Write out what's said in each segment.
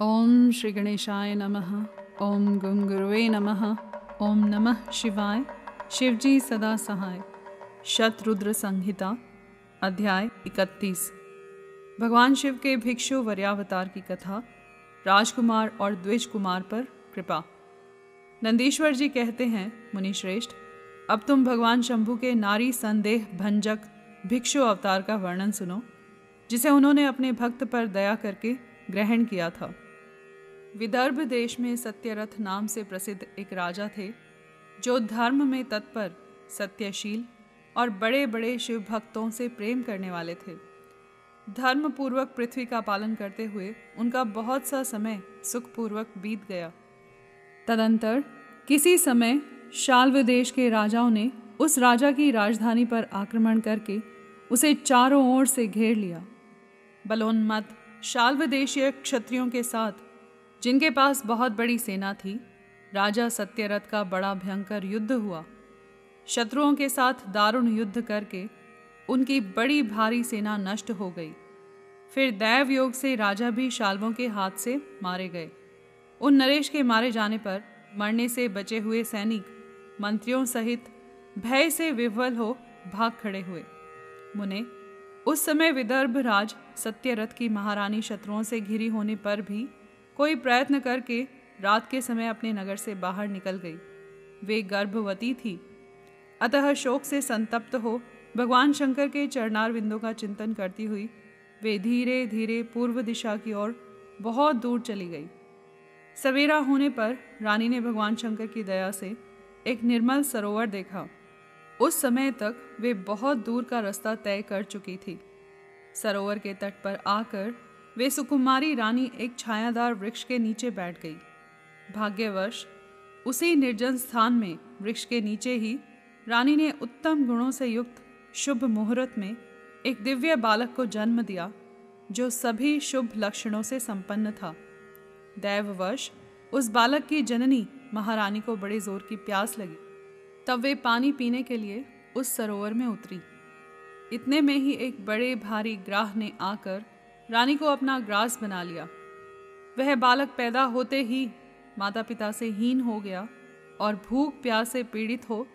ओम श्री गणेशाय नमः। ओम गुंगुरुवे नमः। ओम नमः शिवाय। शिवजी सदा सहाय। शतरुद्र संहिता, अध्याय इकतीस। भगवान शिव के भिक्षु वर्यावतार की कथा, राजकुमार और द्विज कुमार पर कृपा। नंदीश्वर जी कहते हैं मुनि श्रेष्ठ अब तुम भगवान शंभु के नारी संदेह भंजक भिक्षु अवतार का वर्णन सुनो, जिसे उन्होंने अपने भक्त पर दया करके ग्रहण किया था। विदर्भ देश में सत्यरथ नाम से प्रसिद्ध एक राजा थे, जो धर्म में तत्पर, सत्यशील और बड़े बड़े शिव भक्तों से प्रेम करने वाले थे। धर्म पूर्वक पृथ्वी का पालन करते हुए उनका बहुत सा समय सुखपूर्वक बीत गया। तदंतर किसी समय शाल्व देश के राजाओं ने उस राजा की राजधानी पर आक्रमण करके उसे चारों ओर से घेर लिया। बलोन्मत शाल्व देशीय क्षत्रियों के साथ जिनके पास बहुत बड़ी सेना थी, राजा सत्यरथ का बड़ा भयंकर युद्ध हुआ। शत्रुओं के साथ दारुण युद्ध करके उनकी बड़ी भारी सेना नष्ट हो गई। फिर दैव योग से राजा भी शाल्वों के हाथ से मारे गए। उन नरेश के मारे जाने पर मरने से बचे हुए सैनिक, मंत्रियों सहित भय से विवल हो भाग खड़े हुए। मुने, उस समय विदर्भ राज सत्यरथ की महारानी शत्रुओं से घिरी होने पर भी कोई प्रयत्न करके रात के समय अपने नगर से बाहर निकल गई। वे गर्भवती थी। अतः शोक से संतप्त हो भगवान शंकर के चरणार विंदों का चिंतन करती हुई वे धीरे धीरे पूर्व दिशा की ओर बहुत दूर चली गई। सवेरा होने पर रानी ने भगवान शंकर की दया से एक निर्मल सरोवर देखा। उस समय तक वे बहुत दूर का रास्ता तय कर चुकी थी। सरोवर के तट पर आकर वे सुकुमारी रानी एक छायादार वृक्ष के नीचे बैठ गई। भाग्यवश, उसी निर्जन स्थान में वृक्ष के नीचे ही रानी ने उत्तम गुणों से युक्त शुभ मुहूर्त में एक दिव्य बालक को जन्म दिया, जो सभी शुभ लक्षणों से संपन्न था। दैववश, उस बालक की जननी महारानी को बड़े ज़ोर की प्यास लगी। तब वे पानी पीने के लिए उस सरोवर में उतरी। इतने में ही एक बड़े भारी ग्राह ने आकर रानी को अपना ग्रास बना लिया। वह बालक पैदा होते ही माता पिता से हीन हो गया और भूख प्यास से पीड़ित हो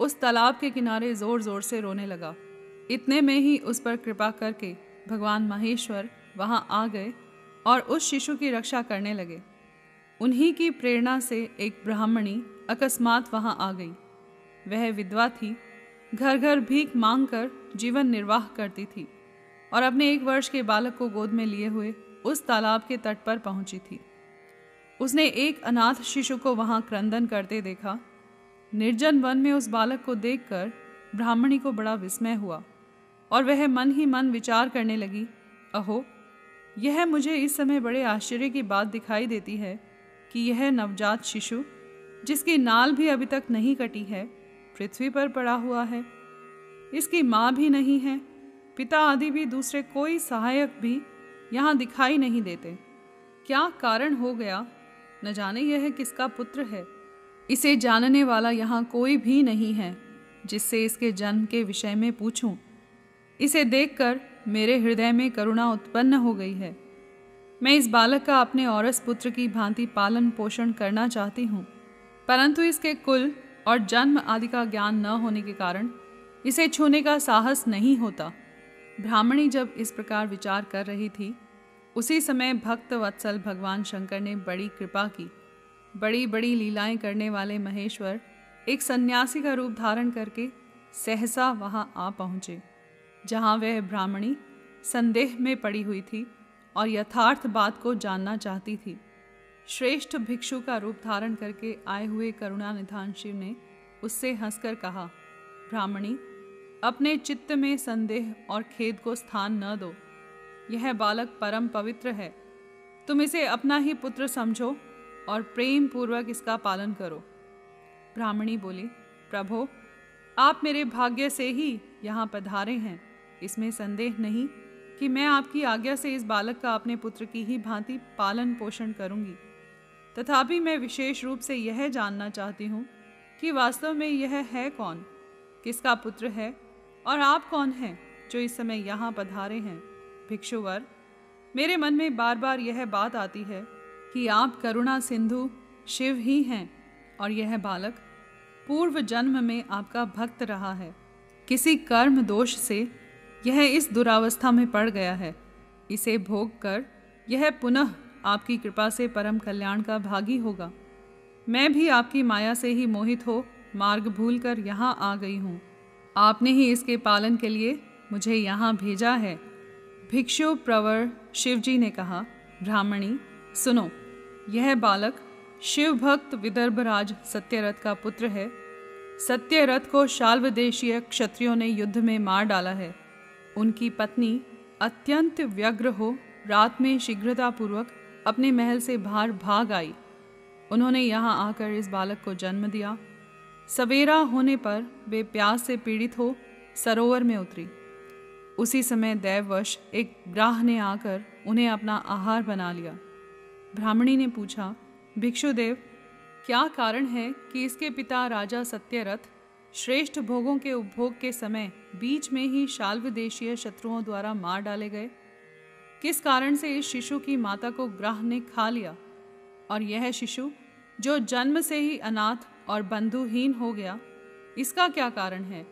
उस तालाब के किनारे ज़ोर ज़ोर से रोने लगा। इतने में ही उस पर कृपा करके भगवान महेश्वर वहाँ आ गए और उस शिशु की रक्षा करने लगे। उन्हीं की प्रेरणा से एक ब्राह्मणी अकस्मात वहाँ आ गई। वह विधवा थी घर घर भीख मांग कर जीवन निर्वाह करती थी। और अपने एक वर्ष के बालक को गोद में लिए हुए उस तालाब के तट पर पहुँची थी। उसने एक अनाथ शिशु को वहाँ क्रंदन करते देखा। निर्जन वन में उस बालक को देखकर ब्राह्मणी को बड़ा विस्मय हुआ और वह मन ही मन विचार करने लगी, अहो, यह मुझे इस समय बड़े आश्चर्य की बात दिखाई देती है कि यह नवजात शिशु, जिसकी नाल भी अभी तक नहीं कटी है, पृथ्वी पर पड़ा हुआ है, इसकी माँ भी नहीं है पिता आदि भी दूसरे कोई सहायक भी यहाँ दिखाई नहीं देते। क्या कारण हो गया? न जाने यह किसका पुत्र है। इसे जानने वाला यहाँ कोई भी नहीं है, जिससे इसके जन्म के विषय में पूछूँ। इसे देखकर मेरे हृदय में करुणा उत्पन्न हो गई है। मैं इस बालक का अपने औरस पुत्र की भांति पालन पोषण करना चाहती हूँ, परंतु इसके कुल और जन्म आदि का ज्ञान न होने के कारण इसे छूने का साहस नहीं होता। ब्राह्मणी जब इस प्रकार विचार कर रही थी, उसी समय भक्त वत्सल भगवान शंकर ने बड़ी कृपा की। बड़ी बड़ी लीलाएँ करने वाले महेश्वर एक सन्यासी का रूप धारण करके सहसा वहाँ आ पहुँचे, जहाँ वह ब्राह्मणी संदेह में पड़ी हुई थी और यथार्थ बात को जानना चाहती थी। श्रेष्ठ भिक्षु का रूप धारण करके आए हुए करुणा निधान शिव ने उससे हंसकर कहा, ब्राह्मणी अपने चित्त में संदेह और खेद को स्थान न दो। यह बालक परम पवित्र है। तुम इसे अपना ही पुत्र समझो और प्रेम पूर्वक इसका पालन करो। ब्राह्मणी बोली, प्रभो, आप मेरे भाग्य से ही यहाँ पधारे हैं। इसमें संदेह नहीं कि मैं आपकी आज्ञा से इस बालक का अपने पुत्र की ही भांति पालन पोषण करूँगी। तथापि मैं विशेष रूप से यह जानना चाहती हूँ कि वास्तव में यह है कौन? किसका पुत्र है और आप कौन हैं जो इस समय यहाँ पधारे हैं? भिक्षुवर, मेरे मन में बार बार यह बात आती है कि आप करुणा सिंधु शिव ही हैं और यह बालक पूर्व जन्म में आपका भक्त रहा है। किसी कर्म दोष से यह इस दुरावस्था में पड़ गया है। इसे भोग कर यह पुनः आपकी कृपा से परम कल्याण का भागी होगा। मैं भी आपकी माया से ही मोहित हो मार्ग भूल कर यहाँ आ गई हूँ। आपने ही इसके पालन के लिए मुझे यहाँ भेजा है। भिक्षु प्रवर शिवजी ने कहा, ब्राह्मणी, सुनो, यह बालक शिव भक्त विदर्भराज सत्यरथ का पुत्र है। सत्यरथ को शाल्वदेशीय क्षत्रियों ने युद्ध में मार डाला है। उनकी पत्नी अत्यंत व्यग्र हो रात में शीघ्रतापूर्वक अपने महल से बाहर भाग आई। उन्होंने यहाँ आकर इस बालक को जन्म दिया। सवेरा होने पर वे प्यास से पीड़ित हो सरोवर में उतरी। उसी समय दैववश एक ग्राह ने आकर उन्हें अपना आहार बना लिया। ब्राह्मणी ने पूछा भिक्षुदेव क्या कारण है कि इसके पिता राजा सत्यरथ श्रेष्ठ भोगों के उपभोग के समय बीच में ही शाल्व देशीय शत्रुओं द्वारा मार डाले गए? किस कारण से इस शिशु की माता को ग्राह ने खा लिया? और यह शिशु, जो जन्म से ही अनाथ और बंधुहीन हो गया। इसका क्या कारण है?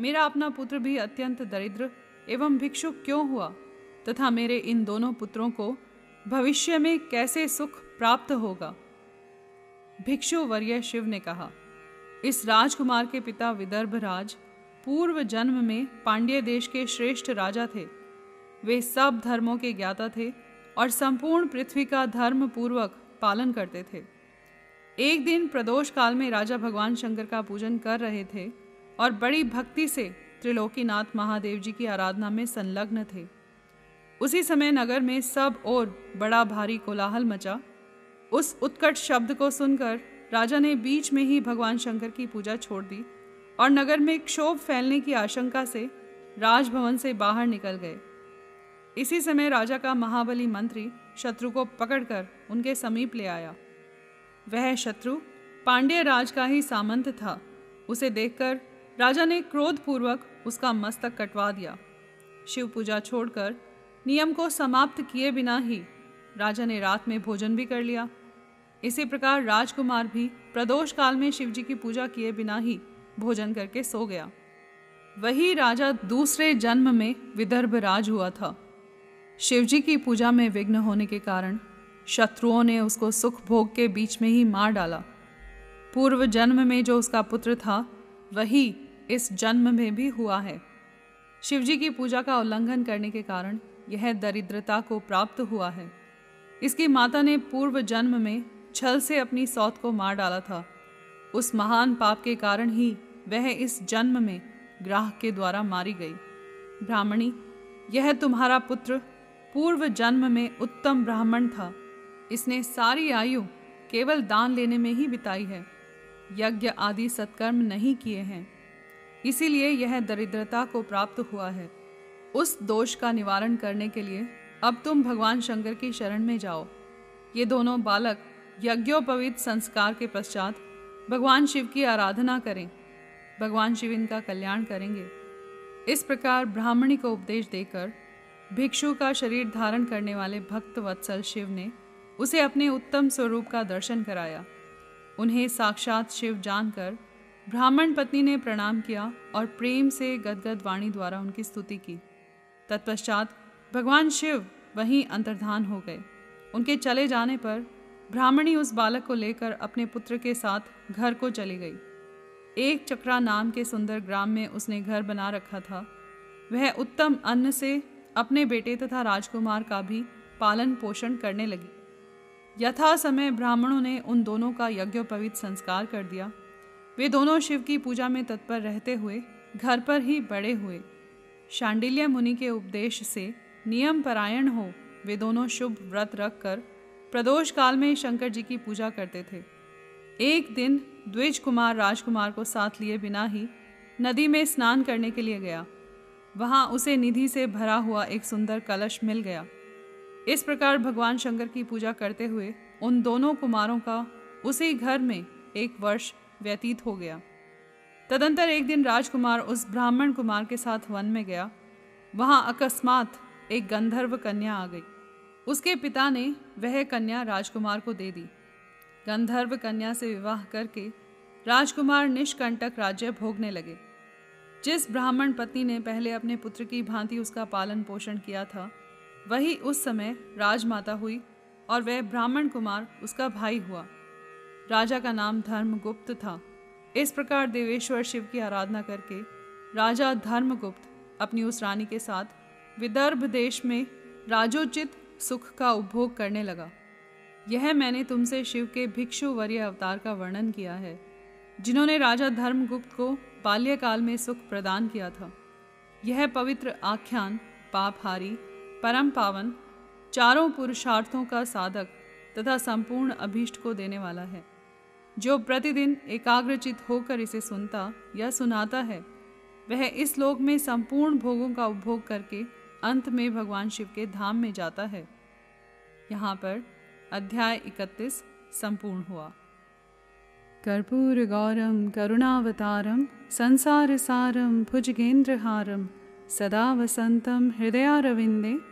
मेरा अपना पुत्र भी अत्यंत दरिद्र एवं भिक्षुक क्यों हुआ? तथा मेरे इन दोनों पुत्रों को भविष्य में कैसे सुख प्राप्त होगा? भिक्षु वर्य शिव ने कहा, इस राजकुमार के पिता विदर्भ राज पूर्व जन्म में पांड्य देश के श्रेष्ठ राजा थे। वे सब धर्मों के ज्ञाता थे और संपूर्ण पृथ्वी का धर्म पूर्वक पालन करते थे। एक दिन प्रदोष काल में राजा भगवान शंकर का पूजन कर रहे थे और बड़ी भक्ति से त्रिलोकीनाथ महादेव जी की आराधना में संलग्न थे। उसी समय नगर में सब और बड़ा भारी कोलाहल मचा। उस उत्कट शब्द को सुनकर राजा ने बीच में ही भगवान शंकर की पूजा छोड़ दी और नगर में क्षोभ फैलने की आशंका से राजभवन से बाहर निकल गए। इसी समय राजा का महाबली मंत्री शत्रु को पकड़कर उनके समीप ले आया। वह शत्रु पांड्य राज का ही सामंत था। उसे देखकर राजा ने क्रोधपूर्वक उसका मस्तक कटवा दिया। शिव पूजा छोड़कर नियम को समाप्त किए बिना ही राजा ने रात में भोजन भी कर लिया। इसी प्रकार राजकुमार भी प्रदोष काल में शिवजी की पूजा किए बिना ही भोजन करके सो गया। वही राजा दूसरे जन्म में विदर्भ राज हुआ था। शिवजी की पूजा में विघ्न होने के कारण शत्रुओं ने उसको सुख भोग के बीच में ही मार डाला। पूर्व जन्म में जो उसका पुत्र था, वही इस जन्म में भी हुआ है। शिवजी की पूजा का उल्लंघन करने के कारण यह दरिद्रता को प्राप्त हुआ है। इसकी माता ने पूर्व जन्म में छल से अपनी सौत को मार डाला था। उस महान पाप के कारण ही वह इस जन्म में ग्राह के द्वारा मारी गई। ब्राह्मणी, यह तुम्हारा पुत्र पूर्व जन्म में उत्तम ब्राह्मण था। इसने सारी आयु केवल दान लेने में ही बिताई है। यज्ञ आदि सत्कर्म नहीं किए हैं। इसीलिए यह दरिद्रता को प्राप्त हुआ है। उस दोष का निवारण करने के लिए अब तुम भगवान शंकर की शरण में जाओ। ये दोनों बालक यज्ञोपवित संस्कार के पश्चात भगवान शिव की आराधना करें। भगवान शिव इनका कल्याण करेंगे। इस प्रकार ब्राह्मणी को उपदेश देकर भिक्षु का शरीर धारण करने वाले भक्त वत्सल शिव ने उसे अपने उत्तम स्वरूप का दर्शन कराया। उन्हें साक्षात शिव जानकर ब्राह्मण पत्नी ने प्रणाम किया और प्रेम से गदगद वाणी द्वारा उनकी स्तुति की। तत्पश्चात भगवान शिव वहीं अंतर्धान हो गए। उनके चले जाने पर ब्राह्मणी उस बालक को लेकर अपने पुत्र के साथ घर को चली गई। एक चक्रा नाम के सुंदर ग्राम में उसने घर बना रखा था। वह उत्तम अन्न से अपने बेटे तथा राजकुमार का भी पालन पोषण करने लगी। यथा समय ब्राह्मणों ने उन दोनों का यज्ञोपवित संस्कार कर दिया। वे दोनों शिव की पूजा में तत्पर रहते हुए घर पर ही बड़े हुए। शांडिल्य मुनि के उपदेश से नियम परायण हो वे दोनों शुभ व्रत रख कर प्रदोष काल में शंकर जी की पूजा करते थे। एक दिन द्विज कुमार राजकुमार को साथ लिए बिना ही नदी में स्नान करने के लिए गया। वहाँ उसे निधि से भरा हुआ एक सुंदर कलश मिल गया। इस प्रकार भगवान शंकर की पूजा करते हुए उन दोनों कुमारों का उसी घर में एक वर्ष व्यतीत हो गया। तदंतर एक दिन राजकुमार उस ब्राह्मण कुमार के साथ वन में गया। वहाँ अकस्मात एक गंधर्व कन्या आ गई। उसके पिता ने वह कन्या राजकुमार को दे दी। गंधर्व कन्या से विवाह करके राजकुमार निष्कंटक राज्य भोगने लगे। जिस ब्राह्मण पत्नी ने पहले अपने पुत्र की भांति उसका पालन पोषण किया था वही उस समय राजमाता हुई और वह ब्राह्मण कुमार उसका भाई हुआ। राजा का नाम धर्मगुप्त था। इस प्रकार देवेश्वर शिव की आराधना करके राजा धर्मगुप्त अपनी उस रानी के साथ विदर्भ देश में राजोचित सुख का उपभोग करने लगा। यह मैंने तुमसे शिव के भिक्षु वर्य अवतार का वर्णन किया है, जिन्होंने राजा धर्मगुप्त को बाल्यकाल में सुख प्रदान किया था। यह पवित्र आख्यान पापहारी परम पावन, चारों पुरुषार्थों का साधक तथा संपूर्ण अभीष्ट को देने वाला है। जो प्रतिदिन एकाग्रचित होकर इसे सुनता या सुनाता है, वह इस लोक में संपूर्ण भोगों का उपभोग करके अंत में भगवान शिव के धाम में जाता है। यहाँ पर अध्याय इकतीस संपूर्ण हुआ। कर्पूर गौरम करुणावतारम संसार सारम भुजगेंद्रहारम सदा वसंतम, हृदयारविन्दे